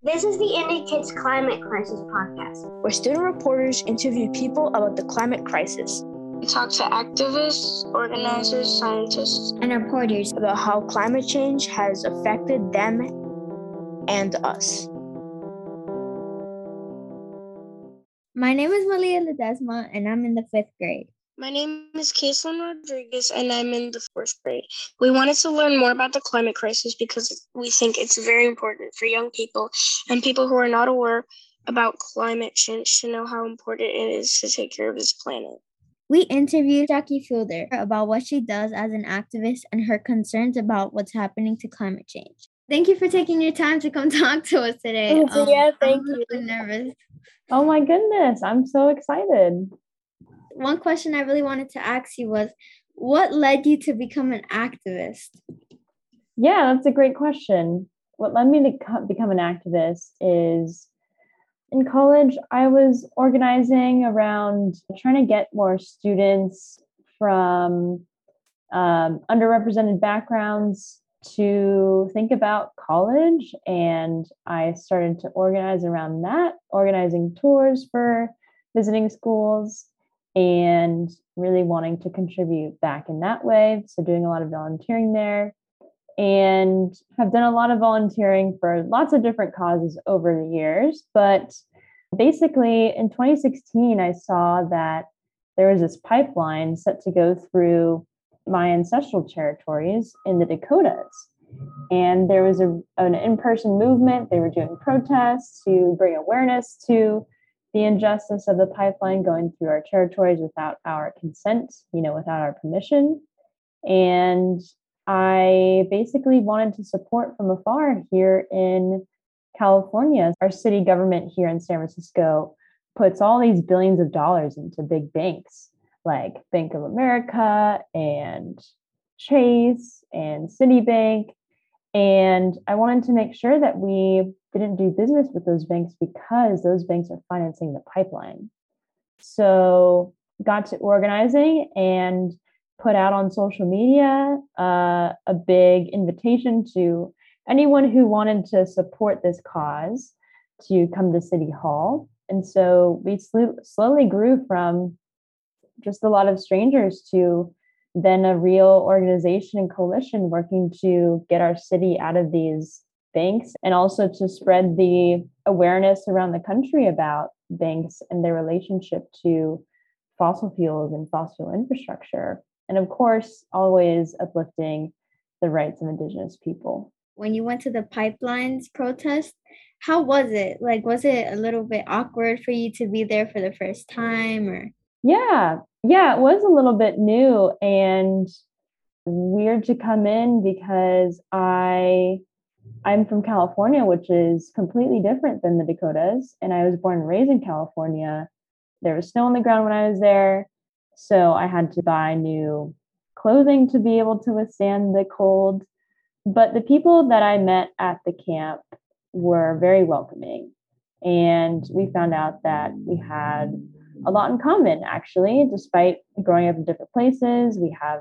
This is the IndyKids Climate Crisis podcast, where student reporters interview people about the climate crisis. We talk to activists, organizers, scientists, and reporters about how climate change has affected them and us. My name is Maliyah Ledesma, and I'm in the fifth grade. My name is Cayzlen Rodriguez, and I'm in the fourth grade. We wanted to learn more about the climate crisis because we think it's very important for young people and people who are not aware about climate change to know how important it is to take care of this planet. We interviewed Jackie Fielder about what she does as an activist and her concerns about what's happening to climate change. Thank you for taking your time to come talk to us today. Um, yeah, thank I'm you. Really nervous. Oh my goodness, I'm so excited one question I really wanted to ask you was what led you to become an activist? Yeah, that's a great question. What led me to become an activist is in college, I was organizing around trying to get more students from um, underrepresented backgrounds to think about college. And I started to organize around that, organizing tours for visiting schools and really wanting to contribute back in that way. So, doing a lot of volunteering there and have done a lot of volunteering for lots of different causes over the years. But basically, in 2016, I saw that there was this pipeline set to go through my ancestral territories in the Dakotas. And there was a, an in person movement. They were doing protests to bring awareness to the injustice of the pipeline going through our territories without our consent, you know, without our permission. And I basically wanted to support from afar here in California. Our city government here in San Francisco puts all these billions of dollars into big banks like Bank of America and Chase and Citibank. And I wanted to make sure that we didn't do business with those banks because those banks are financing the pipeline. So got to organizing and put out on social media uh, a big invitation to anyone who wanted to support this cause to come to City Hall. And so we sl- slowly grew from just a lot of strangers to then a real organization and coalition working to get our city out of these banks and also to spread the awareness around the country about banks and their relationship to fossil fuels and fossil infrastructure. And of course, always uplifting the rights of Indigenous people. When you went to the pipelines protest, how was it? Like, was it a little bit awkward for you to be there for the first time or? Yeah, yeah, it was a little bit new and weird to come in because I I'm from California, which is completely different than the Dakotas. And I was born and raised in California. There was snow on the ground when I was there. So I had to buy new clothing to be able to withstand the cold. But the people that I met at the camp were very welcoming. And we found out that we had a lot in common, actually, despite growing up in different places. We have,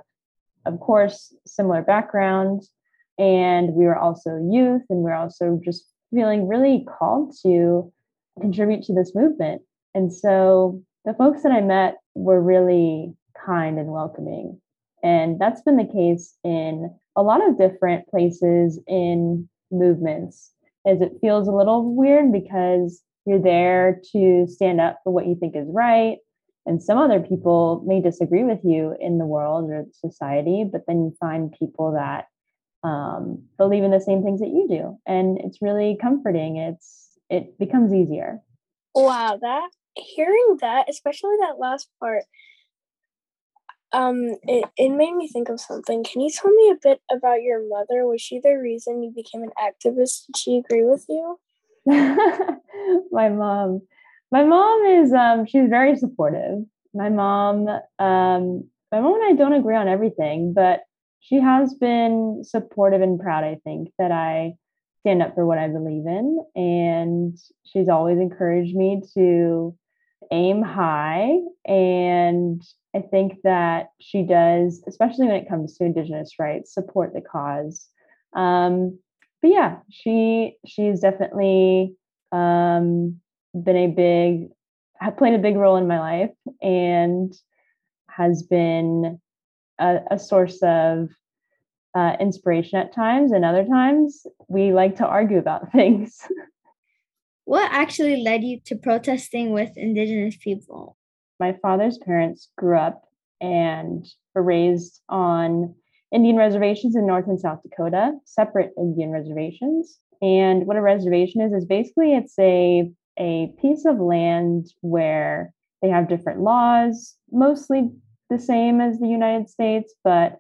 of course, similar backgrounds and we were also youth and we are also just feeling really called to contribute to this movement and so the folks that i met were really kind and welcoming and that's been the case in a lot of different places in movements as it feels a little weird because you're there to stand up for what you think is right. And some other people may disagree with you in the world or society but then you find people that um, believe in the same things that you do. And it's really comforting. It's it becomes easier. Wow that hearing that especially that last part um it, it made me think of something. Can you tell me a bit about your mother? Was she the reason you became an activist? Did she agree with you my mom my mom is um she's very supportive my mom um my mom and i don't agree on everything but she has been supportive and proud, I think, that I stand up for what I believe in. And she's always encouraged me to aim high. And I think that she does, especially when it comes to Indigenous rights, support the cause. Um, but yeah, she she's definitely um, been a big played a big role in my life and has been a, a source of uh, inspiration at times, and other times we like to argue about things. what actually led you to protesting with Indigenous people? My father's parents grew up and were raised on Indian reservations in North and South Dakota, separate Indian reservations. And what a reservation is is basically it's a a piece of land where they have different laws, mostly the same as the United States, but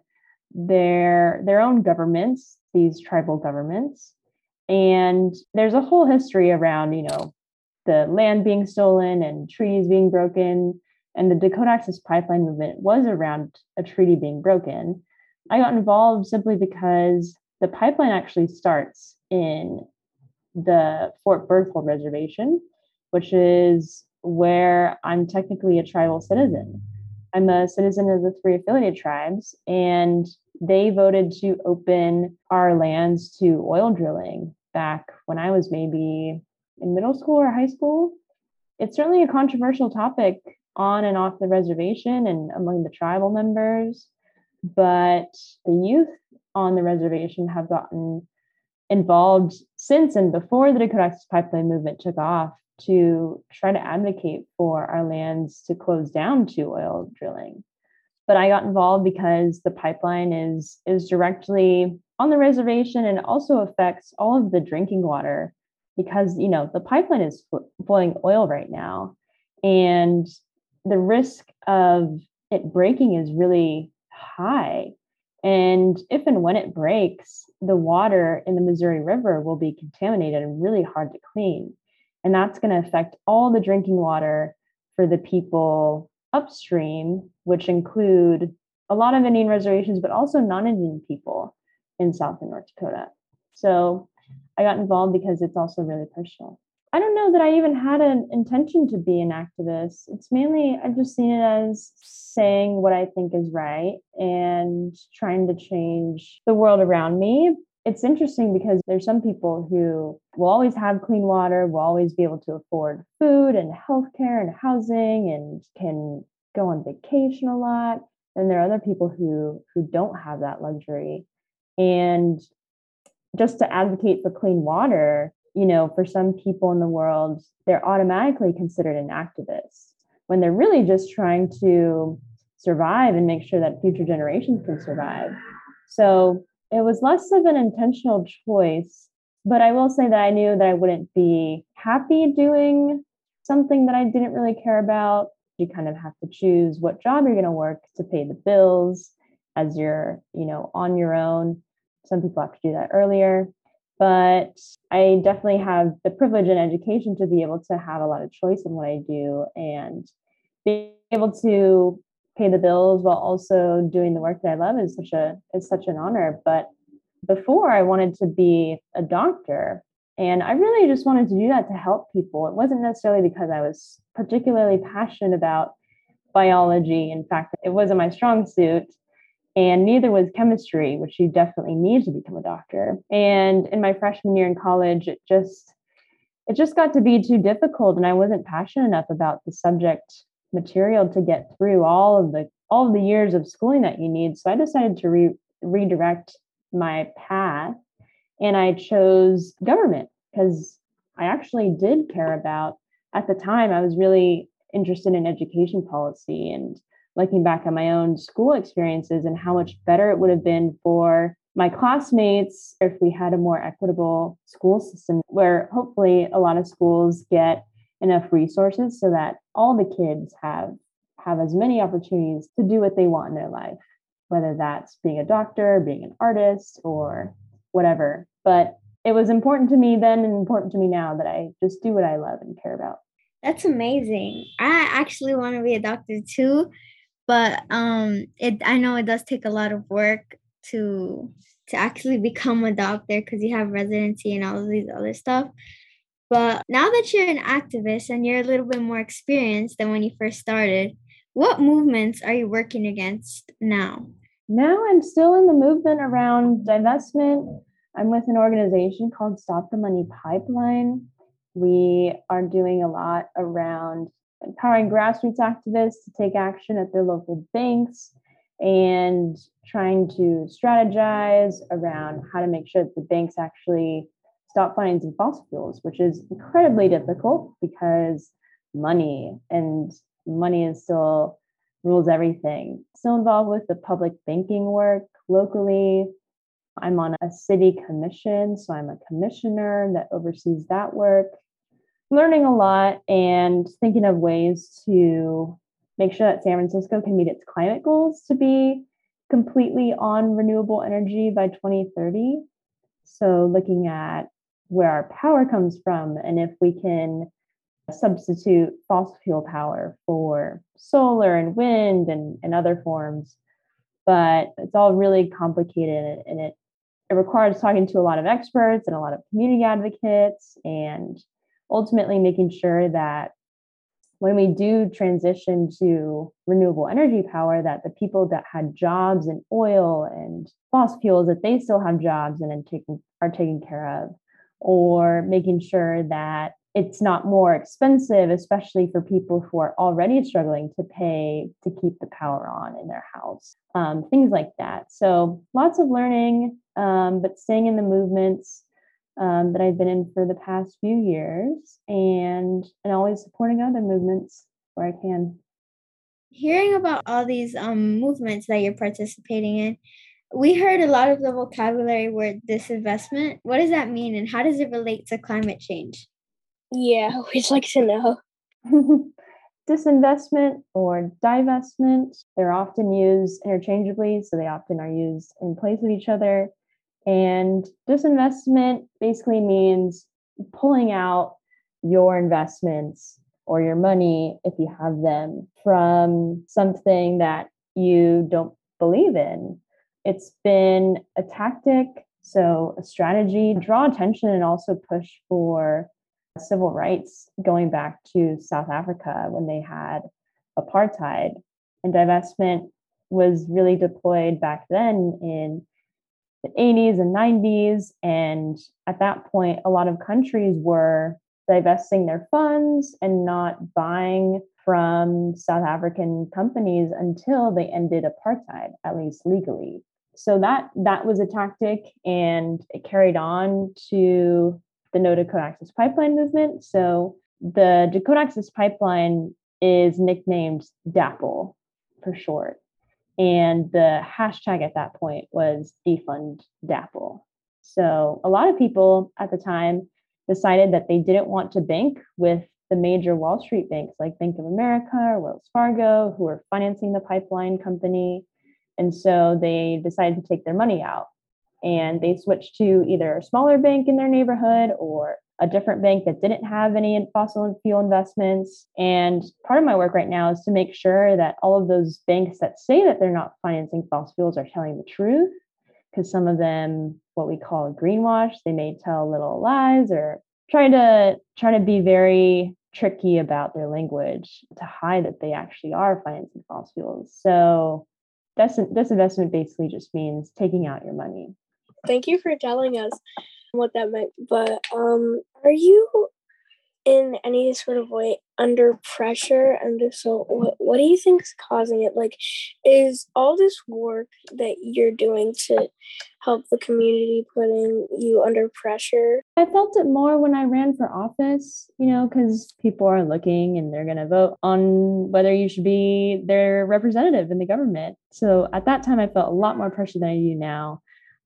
their their own governments, these tribal governments. And there's a whole history around, you know, the land being stolen and trees being broken. And the Dakota Access Pipeline movement was around a treaty being broken. I got involved simply because the pipeline actually starts in the Fort Berthold Reservation, which is where I'm technically a tribal citizen. I'm a citizen of the three affiliated tribes, and they voted to open our lands to oil drilling back when I was maybe in middle school or high school. It's certainly a controversial topic on and off the reservation and among the tribal members, but the youth on the reservation have gotten involved since and before the Dakota Access Pipeline movement took off to try to advocate for our lands to close down to oil drilling. But I got involved because the pipeline is is directly on the reservation and also affects all of the drinking water because you know the pipeline is flowing oil right now and the risk of it breaking is really high and if and when it breaks the water in the missouri river will be contaminated and really hard to clean and that's going to affect all the drinking water for the people upstream, which include a lot of Indian reservations, but also non Indian people in South and North Dakota. So I got involved because it's also really personal. I don't know that I even had an intention to be an activist. It's mainly, I've just seen it as saying what I think is right and trying to change the world around me, it's interesting because there's some people who will always have clean water, will always be able to afford food and healthcare and housing and can go on vacation a lot. And there are other people who who don't have that luxury. And just to advocate for clean water, you know, for some people in the world, they're automatically considered an activist when they're really just trying to survive and make sure that future generations can survive. So it was less of an intentional choice, but I will say that I knew that I wouldn't be happy doing something that I didn't really care about. You kind of have to choose what job you're going to work to pay the bills as you're, you know, on your own. Some people have to do that earlier, but I definitely have the privilege and education to be able to have a lot of choice in what I do and being able to pay the bills while also doing the work that I love is such a is such an honor. But before I wanted to be a doctor and I really just wanted to do that to help people. It wasn't necessarily because I was particularly passionate about biology. In fact, it wasn't my strong suit. And neither was chemistry, which you definitely need to become a doctor. And in my freshman year in college, it just it just got to be too difficult and I wasn't passionate enough about the subject material to get through all of the all of the years of schooling that you need. So I decided to re- redirect my path and I chose government because I actually did care about at the time I was really interested in education policy and looking back at my own school experiences and how much better it would have been for my classmates if we had a more equitable school system where hopefully a lot of schools get enough resources so that all the kids have have as many opportunities to do what they want in their life whether that's being a doctor being an artist or whatever. But it was important to me then and important to me now that i just do what i love and care about. That's amazing. I actually want to be a doctor too but um it i know it does take a lot of work to to actually become a doctor because you have residency and all of these other stuff but now that you're an activist and you're a little bit more experienced than when you first started, what movements are you working against now? Now I'm still in the movement around divestment. I'm with an organization called Stop the Money Pipeline. We are doing a lot around empowering grassroots activists to take action at their local banks and trying to strategize around how to make sure that the banks actually stop financing fossil fuels, which is incredibly difficult because money and money is still rules everything. Still involved with the public banking work locally. I'm on a city commission, so I'm a commissioner that oversees that work. Learning a lot and thinking of ways to make sure that San Francisco can meet its climate goals to be completely on renewable energy by 2030. So, looking at where our power comes from and if we can substitute fossil fuel power for solar and wind and, and other forms. But it's all really complicated and it, it requires talking to a lot of experts and a lot of community advocates and ultimately making sure that when we do transition to renewable energy power that the people that had jobs in oil and fossil fuels that they still have jobs and are taken care of or making sure that it's not more expensive, especially for people who are already struggling to pay to keep the power on in their house, um, things like that. So lots of learning, um, but staying in the movements um, that I've been in for the past few years, and and always supporting other movements where I can. Hearing about all these um, movements that you're participating in, we heard a lot of the vocabulary word disinvestment. What does that mean, and how does it relate to climate change? Yeah, we'd like to know. Disinvestment or divestment, they're often used interchangeably, so they often are used in place of each other. And disinvestment basically means pulling out your investments or your money, if you have them, from something that you don't believe in. It's been a tactic, so a strategy, draw attention and also push for civil rights going back to South Africa when they had apartheid. And divestment was really deployed back then in the 80s and 90s. And at that point, a lot of countries were divesting their funds and not buying from South African companies until they ended apartheid, at least legally. So that that was a tactic, and it carried on to the No Dakota Access Pipeline movement. So the Dakota Access Pipeline is nicknamed DAPL for short. And the hashtag at that point was defund DAPL. So a lot of people at the time decided that they didn't want to bank with the major Wall Street banks like Bank of America or Wells Fargo, who were financing the pipeline company. And so they decided to take their money out and they switched to either a smaller bank in their neighborhood or a different bank that didn't have any fossil fuel investments. And part of my work right now is to make sure that all of those banks that say that they're not financing fossil fuels are telling the truth. Because some of them, what we call greenwash, they may tell little lies or try to try to be very tricky about their language to hide that they actually are financing fossil fuels. So this, this investment basically just means taking out your money thank you for telling us what that meant. But um, are you in any sort of way under pressure? And if so, what what do you think is causing it? Like, is all this work that you're doing to help the community putting you under pressure? I felt it more when I ran for office, you know, because people are looking and they're going to vote on whether you should be their representative in the government. So at that time, I felt a lot more pressure than I do now.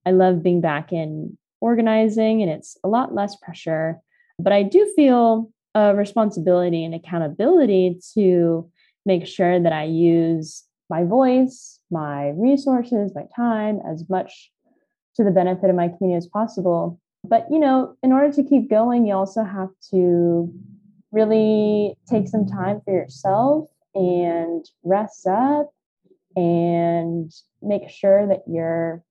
I love being back in organizing and it's a lot less pressure. But I do feel a responsibility and accountability to make sure that I use my voice, my resources, my time as much to the benefit of my community as possible. But, you know, in order to keep going, you also have to really take some time for yourself and rest up and make sure that you're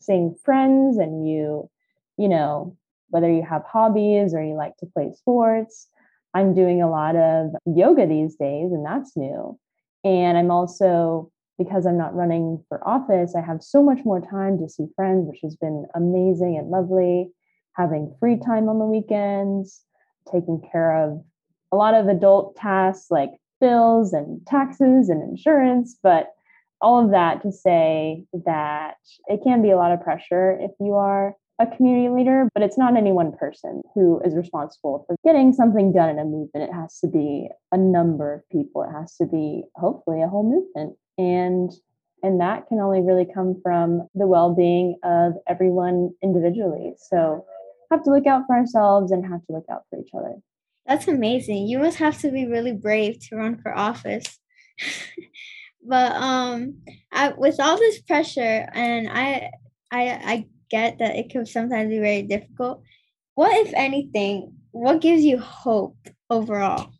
seeing friends and you, you know, whether you have hobbies or you like to play sports. I'm doing a lot of yoga these days, and that's new. And I'm also because I'm not running for office, I have so much more time to see friends, which has been amazing and lovely. Having free time on the weekends, taking care of a lot of adult tasks like bills and taxes and insurance, but all of that to say that it can be a lot of pressure if you are a community leader, but it's not any one person who is responsible for getting something done in a movement. It has to be a number of people. It has to be hopefully a whole movement. And and that can only really come from the well-being of everyone individually. So have to look out for ourselves and have to look out for each other. That's amazing. You must have to be really brave to run for office. but um I, with all this pressure and I I I get that it can sometimes be very difficult. What, if anything, what gives you hope overall?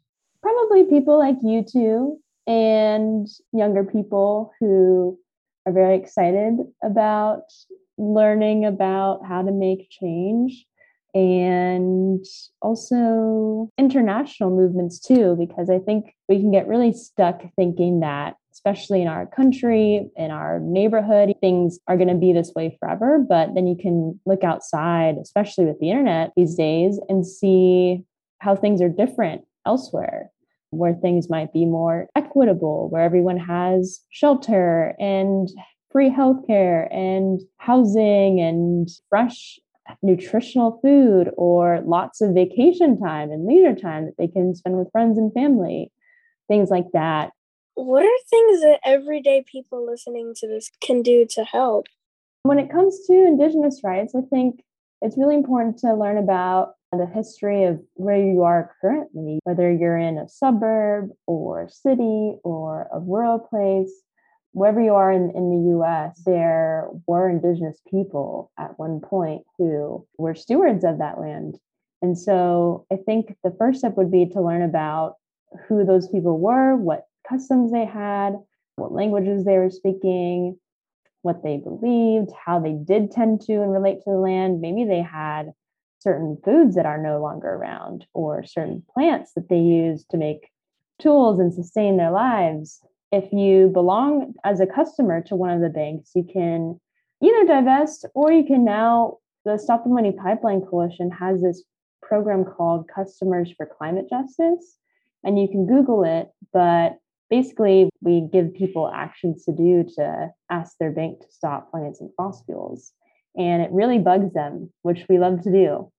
Probably people like you two and younger people who are very excited about learning about how to make change and also international movements too because i think we can get really stuck thinking that especially in our country, in our neighborhood, things are going to be this way forever. But then you can look outside, especially with the internet these days, and see how things are different elsewhere, where things might be more equitable, where everyone has shelter and free healthcare and housing and fresh nutritional food or lots of vacation time and leisure time that they can spend with friends and family things like that what are things that everyday people listening to this can do to help? When it comes to Indigenous rights, I think it's really important to learn about the history of where you are currently, whether you're in a suburb or city or a rural place, wherever you are in, in the US, there were Indigenous people at one point who were stewards of that land. And so I think the first step would be to learn about who those people were, what customs they had, what languages they were speaking, what they believed, how they did tend to and relate to the land. Maybe they had certain foods that are no longer around or certain plants that they use to make tools and sustain their lives. If you belong as a customer to one of the banks, you can either divest or you can now, the Stop the Money Pipeline Coalition has this program called Customers for Climate Justice. And you can Google it, but basically we give people actions to do to ask their bank to stop financing fossil fuels. And it really bugs them which we love to do.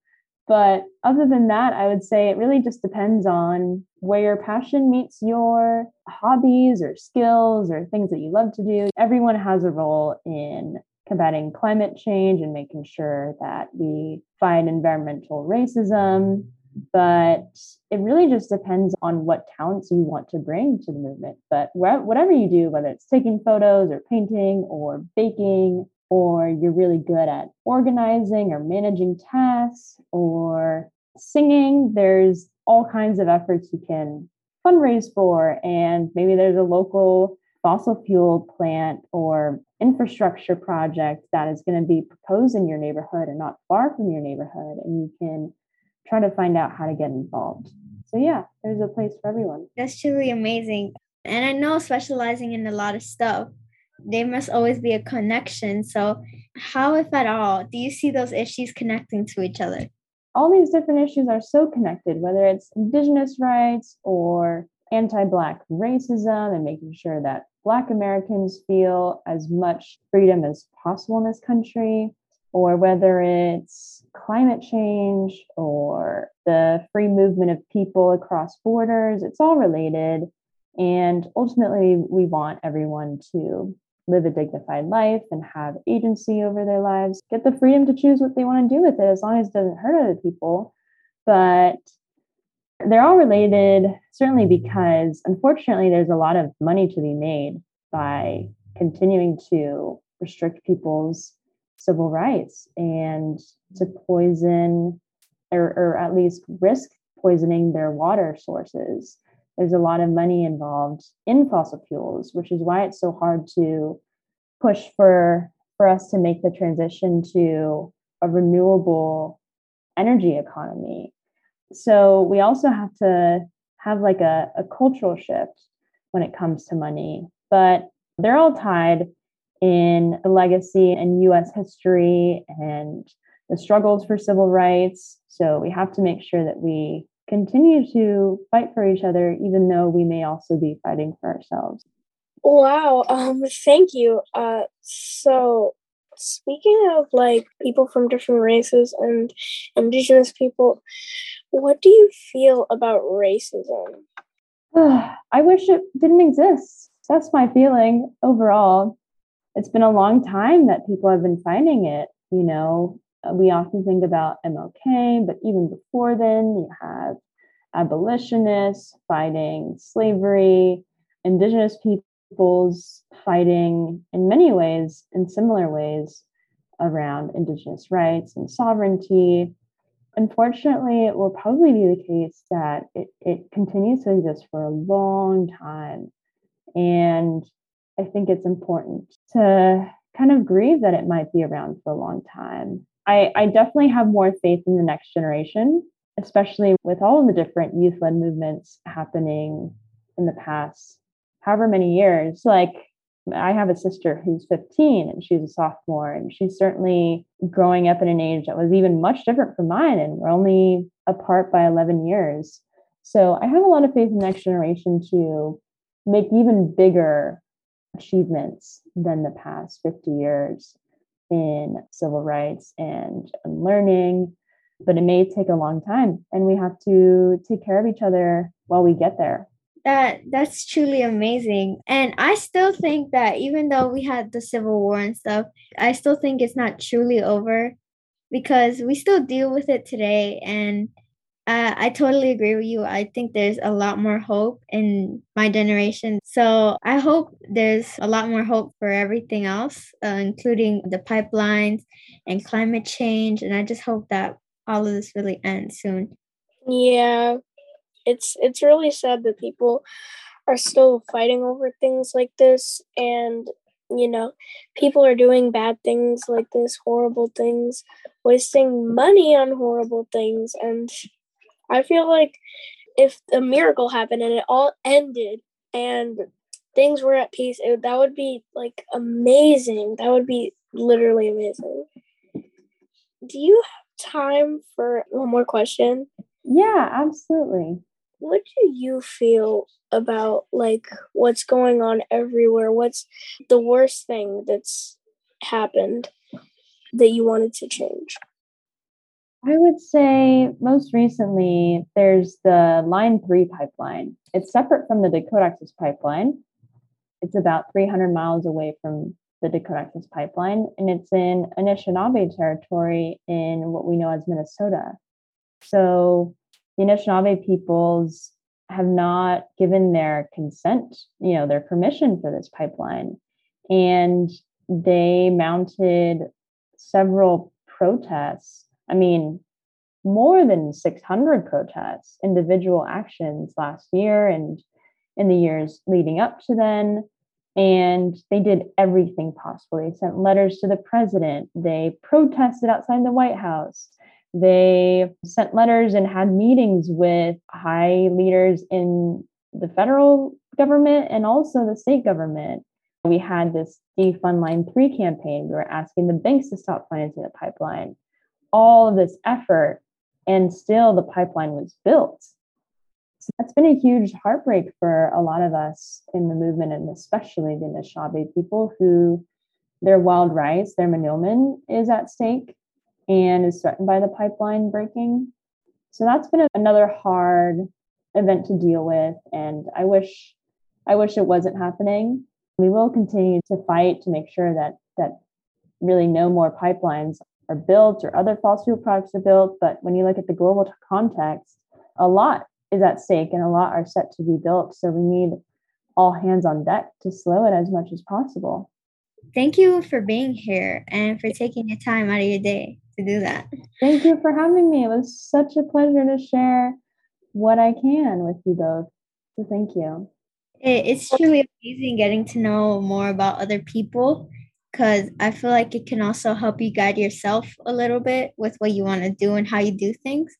But other than that i would say it really just depends on where your passion meets your hobbies or skills or things that you love to do. Everyone has a role in combating climate change and making sure that we fight environmental racism but it really just depends on what talents you want to bring to the movement. But whatever you do, whether it's taking photos or painting or baking, or you're really good at organizing or managing tasks or singing, there's all kinds of efforts you can fundraise for. And maybe there's a local fossil fuel plant or infrastructure project that is going to be proposed in your neighborhood and not far from your neighborhood. And you can try to find out how to get involved. So yeah, there's a place for everyone. That's truly amazing. And I know specializing in a lot of stuff, there must always be a connection. So how, if at all, do you see those issues connecting to each other? All these different issues are so connected, whether it's indigenous rights or anti-black racism and making sure that black Americans feel as much freedom as possible in this country or whether it's climate change or the free movement of people across borders, it's all related. And ultimately, we want everyone to live a dignified life and have agency over their lives, get the freedom to choose what they want to do with it as long as it doesn't hurt other people. But they're all related, certainly because unfortunately, there's a lot of money to be made by continuing to restrict people's civil rights and mm-hmm. to poison or, or at least risk poisoning their water sources. There's a lot of money involved in fossil fuels, which is why it's so hard to push for for us to make the transition to a renewable energy economy. So we also have to have like a, a cultural shift when it comes to money. But they're all tied in the legacy and US history and the struggles for civil rights. So we have to make sure that we continue to fight for each other, even though we may also be fighting for ourselves. Wow. Um, thank you. Uh, so speaking of like people from different races and indigenous people, what do you feel about racism? I wish it didn't exist. That's my feeling overall. It's been a long time that people have been fighting it. You know, uh, we often think about MLK, but even before then, you have abolitionists fighting slavery, indigenous peoples fighting in many ways, in similar ways, around indigenous rights and sovereignty unfortunately, it will probably be the case that it, it continues to exist for a long time. And I think it's important to kind of grieve that it might be around for a long time. I, I definitely have more faith in the next generation, especially with all of the different youth led movements happening in the past however many years. Like I have a sister who's 15 and she's a sophomore, and she's certainly growing up in an age that was even much different from mine. And we're only apart by 11 years. So I have a lot of faith in the next generation to make even bigger achievements than the past 50 years in civil rights and um, learning. But it may take a long time, and we have to take care of each other while we get there that that's truly amazing and i still think that even though we had the civil war and stuff i still think it's not truly over because we still deal with it today and uh, i totally agree with you. I think there's a lot more hope in my generation. So i hope there's a lot more hope for everything else uh, including the pipelines and climate change and i just hope that all of this really ends soon. Yeah it's it's really sad that people are still fighting over things like this and you know people are doing bad things like this horrible things wasting money on horrible things and i feel like if a miracle happened and it all ended and things were at peace it, that would be like amazing that would be literally amazing do you have time for one more question yeah absolutely what do you feel about like what's going on everywhere? What's the worst thing that's happened that you wanted to change? I would say most recently there's the Line 3 pipeline. It's separate from the Dakota Access pipeline. It's about 300 miles away from the Dakota Access pipeline, and it's in Anishinaabe territory in what we know as Minnesota. So the Anishinaabe peoples have not given their consent, you know, their permission for this pipeline. And they mounted several protests. I mean, more than 600 protests, individual actions last year and in the years leading up to then. And they did everything possible. They sent letters to the president. They protested outside the White House. They sent letters and had meetings with high leaders in the federal government and also the state government. We had this defund line three campaign. We were asking the banks to stop financing the pipeline. All of this effort, and still the pipeline was built. So that's been a huge heartbreak for a lot of us in the movement, and especially the Anishinaabe people who their wild rice, their manoomin is at stake and is threatened by the pipeline breaking. So that's been another hard event to deal with and I wish I wish it wasn't happening. We will continue to fight to make sure that that really no more pipelines are built or other fossil fuel products are built, but when you look at the global context, a lot is at stake and a lot are set to be built. So we need all hands on deck to slow it as much as possible. Thank you for being here and for taking your time out of your day to do that. Thank you for having me. It was such a pleasure to share what I can with you both. So thank you. It's truly amazing getting to know more about other people because I feel like it can also help you guide yourself a little bit with what you want to do and how you do things.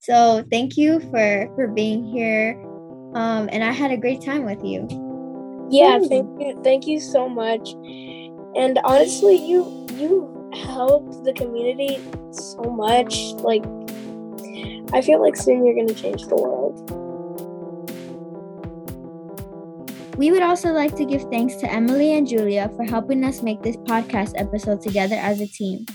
So thank you for for being here. Um, and I had a great time with you. Yeah, thank you, thank you so much. And honestly, you you helped the community so much. Like, I feel like soon you're gonna change the world. We would also like to give thanks to Emily and Julia for helping us make this podcast episode together as a team.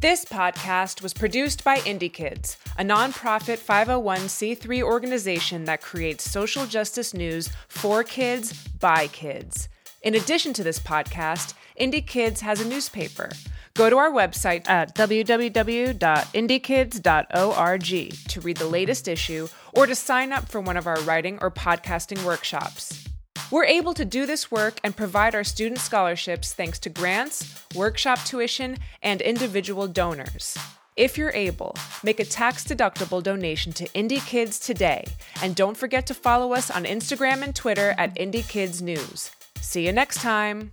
This podcast was produced by IndyKids, a nonprofit 501c3 organization that creates social justice news for kids by kids. In addition to this podcast, IndyKids has a newspaper. Go to our website at www.indykids.org to read the latest issue or to sign up for one of our writing or podcasting workshops. We're able to do this work and provide our student scholarships thanks to grants, workshop tuition, and individual donors. If you're able, make a tax deductible donation to IndyKids today, and don't forget to follow us on Instagram and Twitter at IndyKids News. See you next time.